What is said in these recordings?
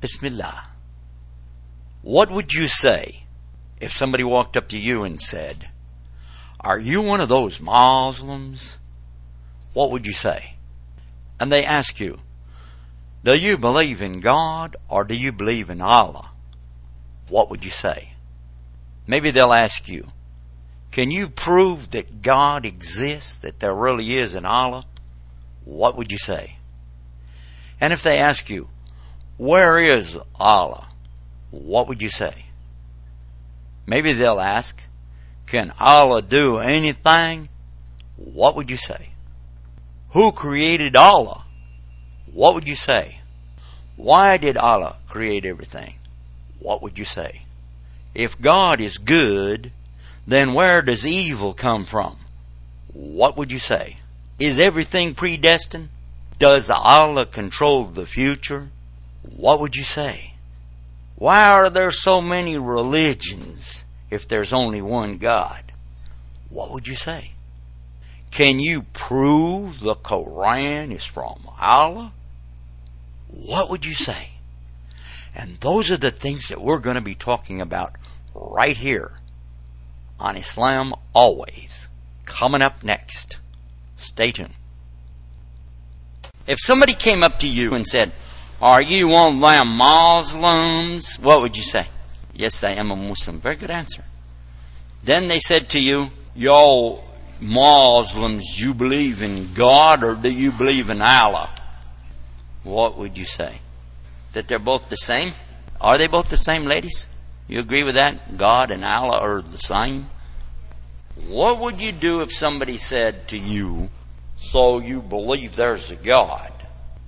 Bismillah. What would you say if somebody walked up to you and said, Are you one of those Muslims? What would you say? And they ask you, Do you believe in God or do you believe in Allah? What would you say? Maybe they'll ask you, Can you prove that God exists, that there really is an Allah? What would you say? And if they ask you, Where is Allah? What would you say? Maybe they'll ask, Can Allah do anything? What would you say? Who created Allah? What would you say? Why did Allah create everything? What would you say? If God is good, then where does evil come from? What would you say? Is everything predestined? Does Allah control the future? What would you say? Why are there so many religions if there's only one God? What would you say? Can you prove the Quran is from Allah? What would you say? And those are the things that we're going to be talking about right here on Islam Always. Coming up next. Stay tuned. If somebody came up to you and said, Are you one of them Muslims? What would you say? Yes, I am a Muslim. Very good answer. Then they said to you, Yo, Muslims, you believe in God or do you believe in Allah? What would you say? That they're both the same? Are they both the same, ladies? You agree with that? God and Allah are the same? What would you do if somebody said to you, So you believe there's a God?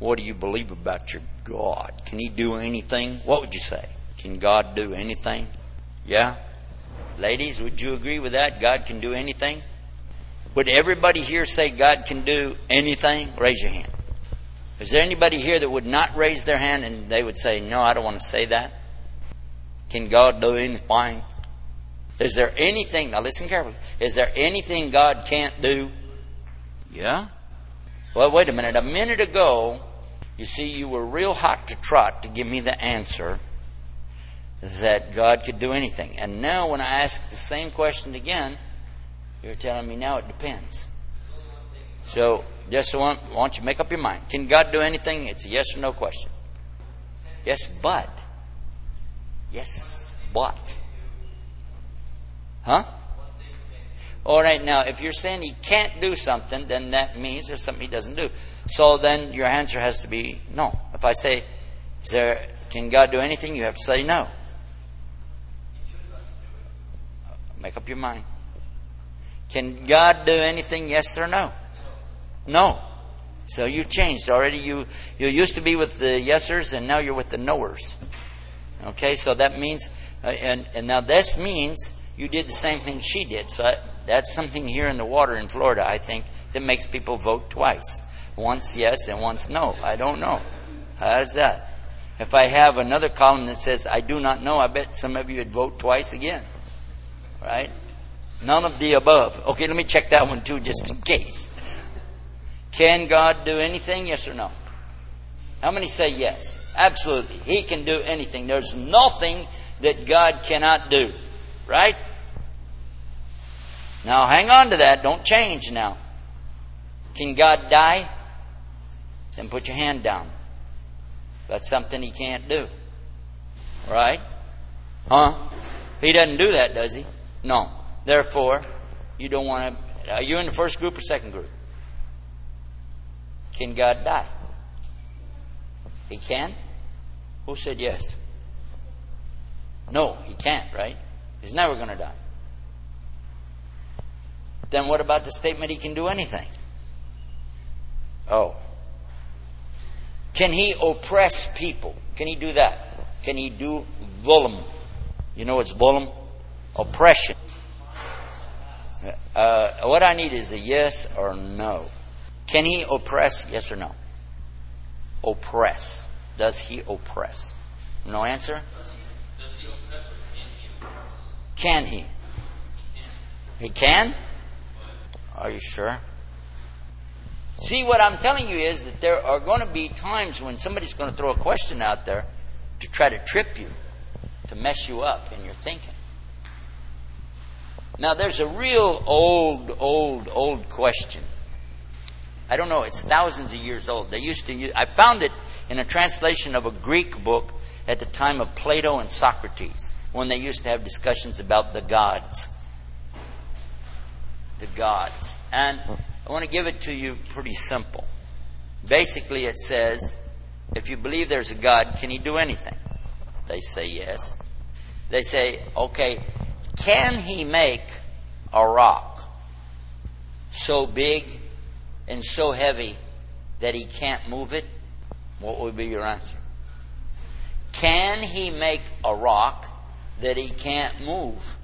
What do you believe about your God? Can He do anything? What would you say? Can God do anything? Yeah? Ladies, would you agree with that? God can do anything? Would everybody here say God can do anything? Raise your hand. Is there anybody here that would not raise their hand and they would say, No, I don't want to say that? Can God do anything? Is there anything, now listen carefully, is there anything God can't do? Yeah? Well, wait a minute. A minute ago, you see, you were real hot to trot to give me the answer that God could do anything. And now, when I ask the same question again, you're telling me now it depends. So, just want, want you make up your mind. Can God do anything? It's a yes or no question. Yes, but. Yes, but. Huh? All right, now, if you're saying he can't do something, then that means there's something he doesn't do. So then your answer has to be no. If I say, is there, can God do anything? You have to say no. Make up your mind. Can God do anything? Yes or no? No. So you changed already. You you used to be with the yesers, and now you're with the knowers. Okay, so that means, uh, and and now this means you did the same thing she did. So I, that's something here in the water in Florida, I think, that makes people vote twice. Once yes and once no. I don't know. How's that? If I have another column that says I do not know, I bet some of you would vote twice again. Right? None of the above. Okay, let me check that one too, just in case. Can God do anything? Yes or no? How many say yes? Absolutely. He can do anything. There's nothing that God cannot do. Right? Now hang on to that. Don't change now. Can God die? Then put your hand down. That's something He can't do. Right? Huh? He doesn't do that, does He? No. Therefore, you don't want to. Are you in the first group or second group? Can God die? He can? Who said yes? No, he can't, right? He's never going to die. Then what about the statement he can do anything? Oh. Can he oppress people? Can he do that? Can he do dhulm? You know what's dhulm? Oppression. Uh, what I need is a yes or no. Can he oppress? Yes or no? Oppress. Does he oppress? No answer? Does he oppress or can he oppress? Can he? He can? Are you sure? See, what I'm telling you is that there are going to be times when somebody's going to throw a question out there to try to trip you, to mess you up in your thinking. Now, there's a real old, old, old question. I don't know, it's thousands of years old. They used to use, I found it in a translation of a Greek book at the time of Plato and Socrates, when they used to have discussions about the gods. The gods. And I want to give it to you pretty simple. Basically, it says, if you believe there's a God, can he do anything? They say yes. They say, okay, can he make a rock so big and so heavy that he can't move it? What would be your answer? Can he make a rock that he can't move?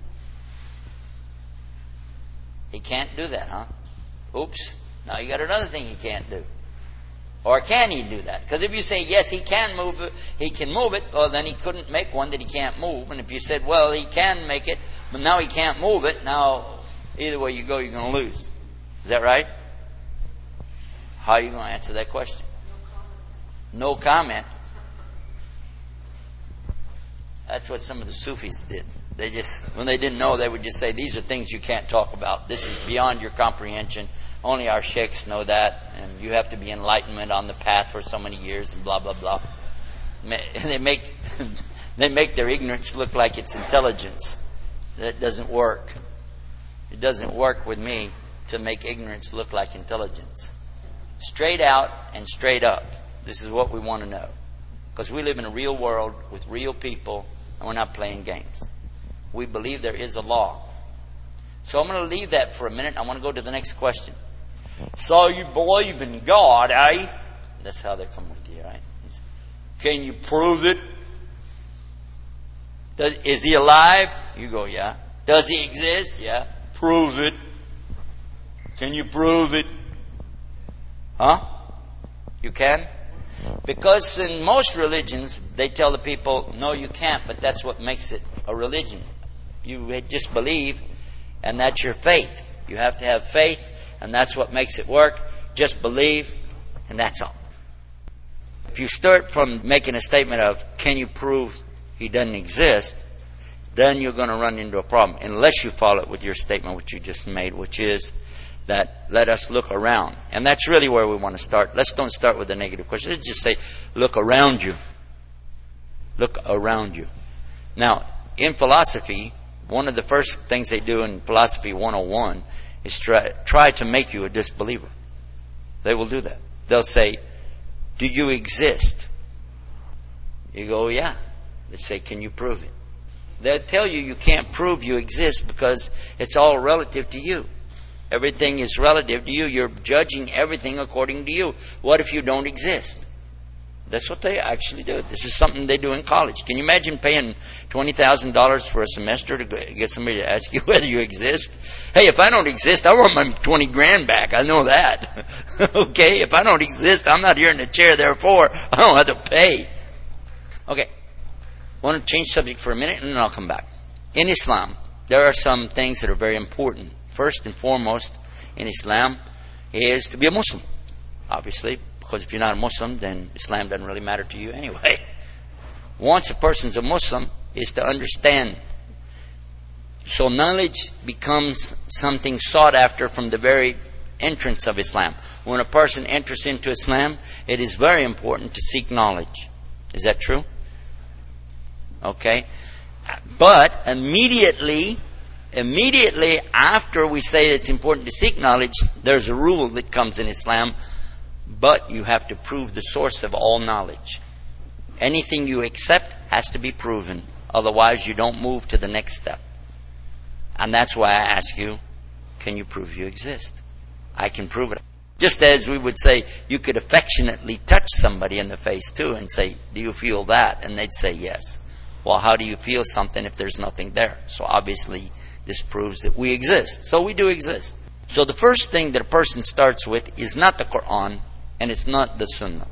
He can't do that, huh? Oops. Now you got another thing he can't do. Or can he do that? Because if you say yes, he can move it, he can move it, well then he couldn't make one that he can't move. And if you said, well, he can make it, but now he can't move it, now either way you go, you're going to lose. Is that right? How are you going to answer that question? No comment. That's what some of the Sufis did. They just, when they didn't know, they would just say, these are things you can't talk about. This is beyond your comprehension. Only our sheikhs know that, and you have to be enlightenment on the path for so many years, and blah blah blah. They make they make their ignorance look like it's intelligence. That doesn't work. It doesn't work with me to make ignorance look like intelligence. Straight out and straight up. This is what we want to know. Because we live in a real world with real people, and we're not playing games. We believe there is Allah. So I'm going to leave that for a minute. I want to go to the next question. So you believe in God, eh? That's how they come with you, right? Can you prove it? Does, is he alive? You go, yeah. Does he exist? Yeah. Prove it. Can you prove it? Huh? You can? Because in most religions, they tell the people, no, you can't, but that's what makes it a religion. You just believe, and that's your faith. You have to have faith, and that's what makes it work. Just believe, and that's all. If you start from making a statement of, can you prove he doesn't exist, then you're going to run into a problem, unless you follow it with your statement, which you just made, which is that let us look around. And that's really where we want to start. Let's don't start with the negative question. Let's just say, look around you. Look around you. Now, in philosophy, one of the first things they do in Philosophy 101 is try, try to make you a disbeliever. They will do that. They'll say, Do you exist? You go, Yeah. They say, Can you prove it? They'll tell you you can't prove you exist because it's all relative to you. Everything is relative to you. You're judging everything according to you. What if you don't exist? That's what they actually do. This is something they do in college. Can you imagine paying $20,000 for a semester to get somebody to ask you whether you exist? Hey, if I don't exist, I want my 20 grand back. I know that. okay? If I don't exist, I'm not here in the chair, therefore, I don't have to pay. Okay. I want to change subject for a minute and then I'll come back. In Islam, there are some things that are very important. First and foremost in Islam is to be a Muslim, obviously, because if you're not a Muslim, then Islam doesn't really matter to you anyway. Once a person's a Muslim, is to understand. So knowledge becomes something sought after from the very entrance of Islam. When a person enters into Islam, it is very important to seek knowledge. Is that true? Okay. But immediately, immediately after we say it's important to seek knowledge, there's a rule that comes in Islam but you have to prove the source of all knowledge. Anything you accept has to be proven. Otherwise, you don't move to the next step. And that's why I ask you, can you prove you exist? I can prove it. Just as we would say, you could affectionately touch somebody in the face too and say, do you feel that? And they'd say yes. Well, how do you feel something if there's nothing there? So obviously, this proves that we exist. So we do exist. So the first thing that a person starts with is not the Quran, and it's not the Sunnah.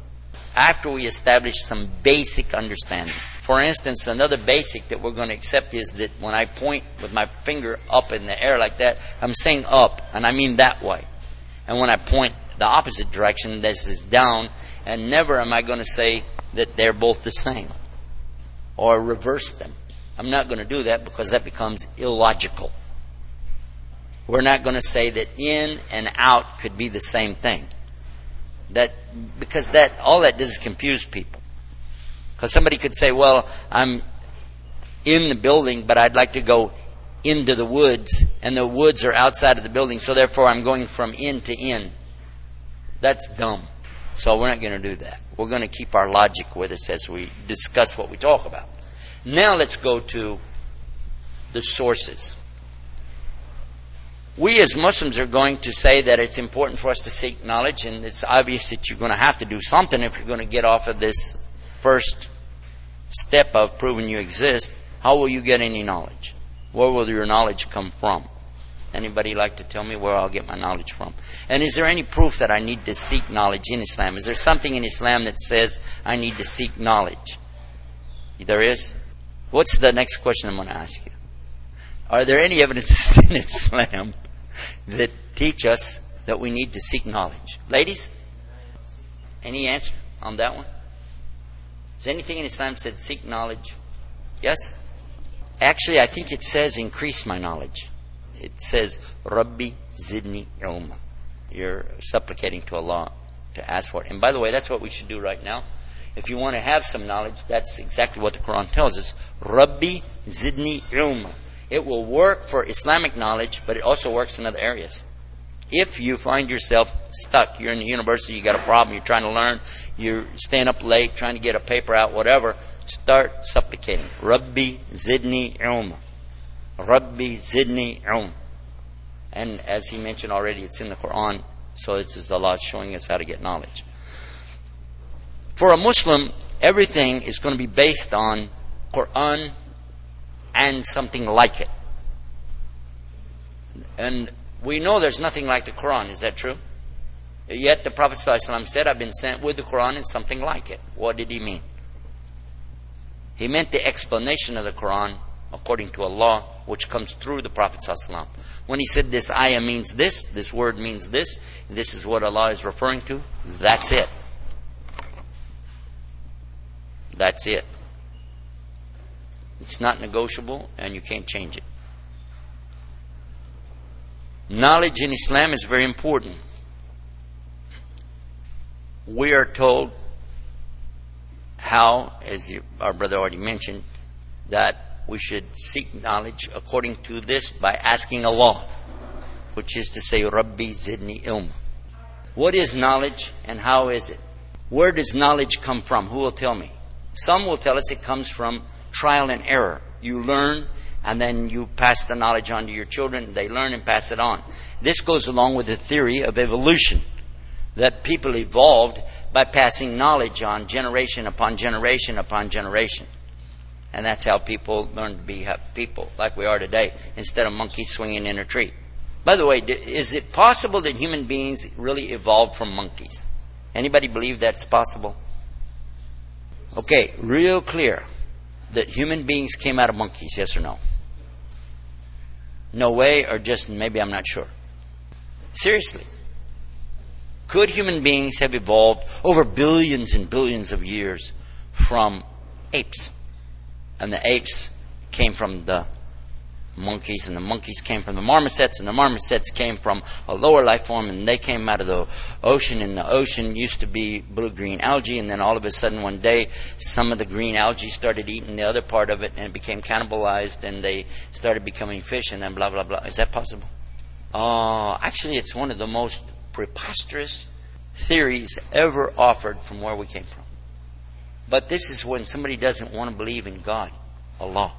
After we establish some basic understanding. For instance, another basic that we're going to accept is that when I point with my finger up in the air like that, I'm saying up, and I mean that way. And when I point the opposite direction, this is down, and never am I going to say that they're both the same. or reverse them. I'm not going to do that because that becomes illogical. We're not going to say that in and out could be the same thing. That because that all that does is confuse people. Because somebody could say, "Well, I'm in the building, but I'd like to go into the woods, and the woods are outside of the building, so therefore I'm going from in to in." That's dumb. So we're not going to do that. We're going to keep our logic with us as we discuss what we talk about. Now let's go to the sources. We as Muslims are going to say that it's important for us to seek knowledge, and it's obvious that you're going to have to do something if you're going to get off of this first step of proving you exist. How will you get any knowledge? Where will your knowledge come from? Anybody like to tell me where I'll get my knowledge from? And is there any proof that I need to seek knowledge in Islam? Is there something in Islam that says I need to seek knowledge? There is? What's the next question I'm going to ask you? Are there any evidences in Islam that teach us that we need to seek knowledge? Ladies? Any answer on that one? Is anything in Islam said seek knowledge? Yes? Actually, I think it says increase my knowledge it says, Rabbi Zidni Ilma. You're supplicating to Allah to ask for it. And by the way, that's what we should do right now. If you want to have some knowledge, that's exactly what the Quran tells us. Rabbi Zidni Ilma. It will work for Islamic knowledge, but it also works in other areas. If you find yourself stuck, you're in the university, you got a problem, you're trying to learn, you're staying up late, trying to get a paper out, whatever, start supplicating. Rabbi Zidni Ilma. Rabbi Zidni Um. And as he mentioned already, it's in the Quran, so this is Allah showing us how to get knowledge. For a Muslim, everything is going to be based on Quran and something like it. And we know there's nothing like the Quran, is that true? Yet the Prophet ﷺ said, I've been sent with the Quran and something like it. What did he mean? He meant the explanation of the Quran according to Allah, which comes through the Prophet ﷺ. When he said this ayah means this, this word means this, this is what Allah is referring to, that's it. That's it. It's not negotiable and you can't change it. Knowledge in Islam is very important. We are told how, as you, our brother already mentioned, that we should seek knowledge according to this by asking Allah, which is to say, Rabbi Zidni Ilm. What is knowledge and how is it? Where does knowledge come from? Who will tell me? Some will tell us it comes from trial and error. You learn and then you pass the knowledge on to your children. They learn and pass it on. This goes along with the theory of evolution that people evolved by passing knowledge on generation upon generation upon generation. And that's how people learn to be people, like we are today, instead of monkeys swinging in a tree. By the way, is it possible that human beings really evolved from monkeys? Anybody believe that's possible? Okay, real clear that human beings came out of monkeys, yes or no? No way, or just maybe I'm not sure. Seriously. Could human beings have evolved over billions and billions of years from apes? and the apes came from the monkeys, and the monkeys came from the marmosets, and the marmosets came from a lower life form, and they came out of the ocean, and the ocean used to be blue-green algae, and then all of a sudden one day, some of the green algae started eating the other part of it, and it became cannibalized, and they started becoming fish, and then blah, blah, blah. Is that possible? Uh, actually, it's one of the most preposterous theories ever offered from where we came from. But this is when somebody doesn't want to believe in God, Allah.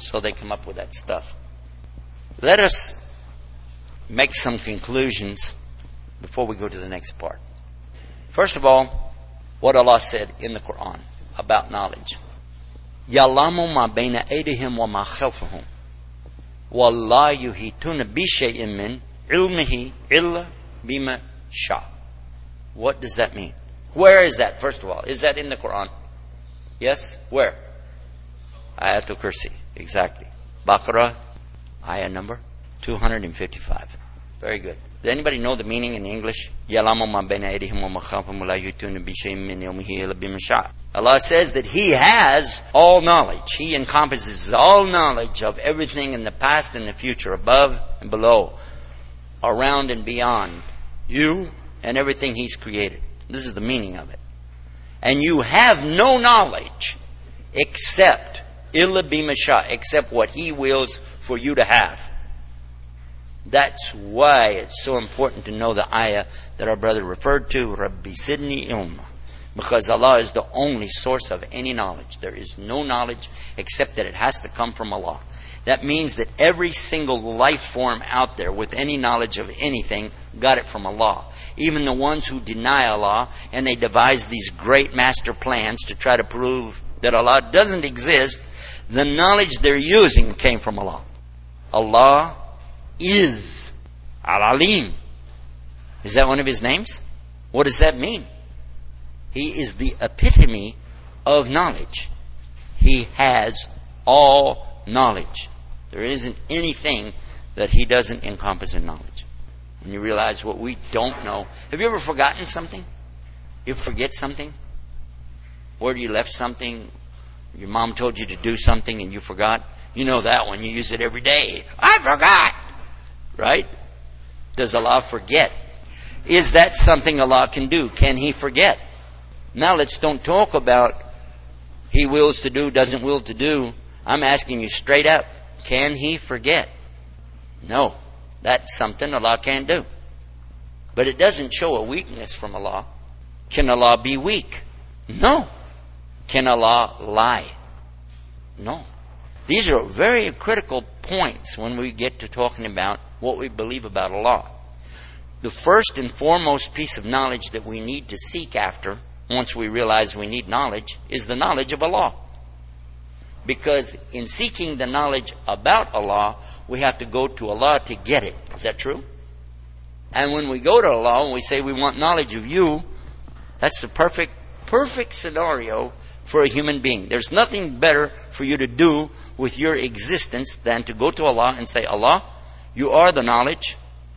So they come up with that stuff. Let us make some conclusions before we go to the next part. First of all, what Allah said in the Quran about knowledge. يَعْلَمُ مَا بَيْنَ أَيْدِهِمْ وَمَا خَلْفَهُم وَاللَّهُ يُحِيطُونَ بِشَيْءٍ مِّنْ عِلْمِهِ إِلَّا بِمَا شَاءَ What does that mean? Where is that, first of all? Is that in the Quran? Yes? Where? Ayatul Kursi, exactly. Baqarah, ayah number 255. Very good. Does anybody know the meaning in English? Allah says that He has all knowledge. He encompasses all knowledge of everything in the past and the future, above and below, around and beyond you and everything He's created. This is the meaning of it. And you have no knowledge except illa bimasha, except what He wills for you to have. That's why it's so important to know the ayah that our brother referred to, Rabbi Zidni Ilma. Because Allah is the only source of any knowledge. There is no knowledge except that it has to come from Allah. That means that every single life form out there with any knowledge of anything got it from Allah. Even the ones who deny Allah and they devise these great master plans to try to prove that Allah doesn't exist, the knowledge they're using came from Allah. Allah is Al-Alim. Is that one of his names? What does that mean? He is the epitome of knowledge. He has all knowledge. There isn't anything that he doesn't encompass in knowledge. When you realize what we don't know. Have you ever forgotten something? You forget something? Where you left something? Your mom told you to do something and you forgot? You know that one. You use it every day. I forgot! Right? Does Allah forget? Is that something Allah can do? Can He forget? Now let's don't talk about He wills to do, doesn't will to do. I'm asking you straight up. Can He forget? No. That's something Allah can't do. But it doesn't show a weakness from Allah. Can Allah be weak? No. Can Allah lie? No. These are very critical points when we get to talking about what we believe about Allah. The first and foremost piece of knowledge that we need to seek after, once we realize we need knowledge, is the knowledge of Allah. Because in seeking the knowledge about Allah, we have to go to Allah to get it. Is that true? And when we go to Allah and we say we want knowledge of you, that's the perfect, perfect scenario for a human being. There's nothing better for you to do with your existence than to go to Allah and say, Allah, you are the knowledge,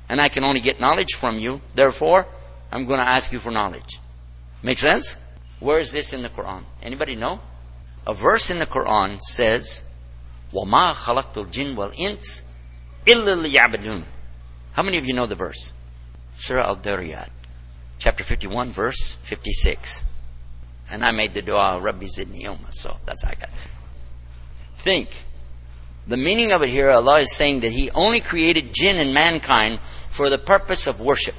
and I can only get knowledge from you. Therefore, I'm going to ask you for knowledge. Make sense? Where is this in the Quran? Anybody know? A verse in the Quran says, وَمَا خَلَقْتُ الْجِنَّ وَالْإِنسِ إِلَّا لِيَعْبُدُونَ How many of you know the verse? Surah Al-Dariyat, chapter 51, verse 56. And I made the dua, Rabbi Zidni Ilma, so that's how I got. Think. The meaning of it here, Allah is saying that He only created jinn and mankind for the purpose of worship.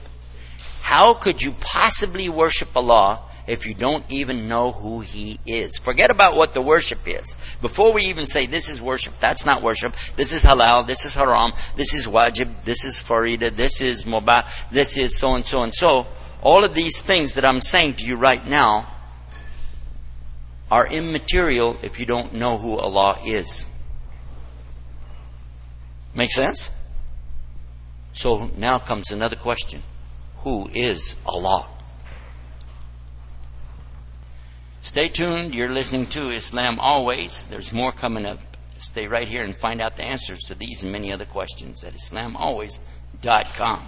How could you possibly worship Allah if you don't even know who He is? Forget about what the worship is. Before we even say this is worship, that's not worship, this is halal, this is haram, this is wajib, this is farida, this is mubah, this is so and so and so. All of these things that I'm saying to you right now are immaterial if you don't know who Allah is. Make sense? So now comes another question. Who is Allah? Stay tuned. You're listening to Islam Always. There's more coming up. Stay right here and find out the answers to these and many other questions at IslamAlways.com.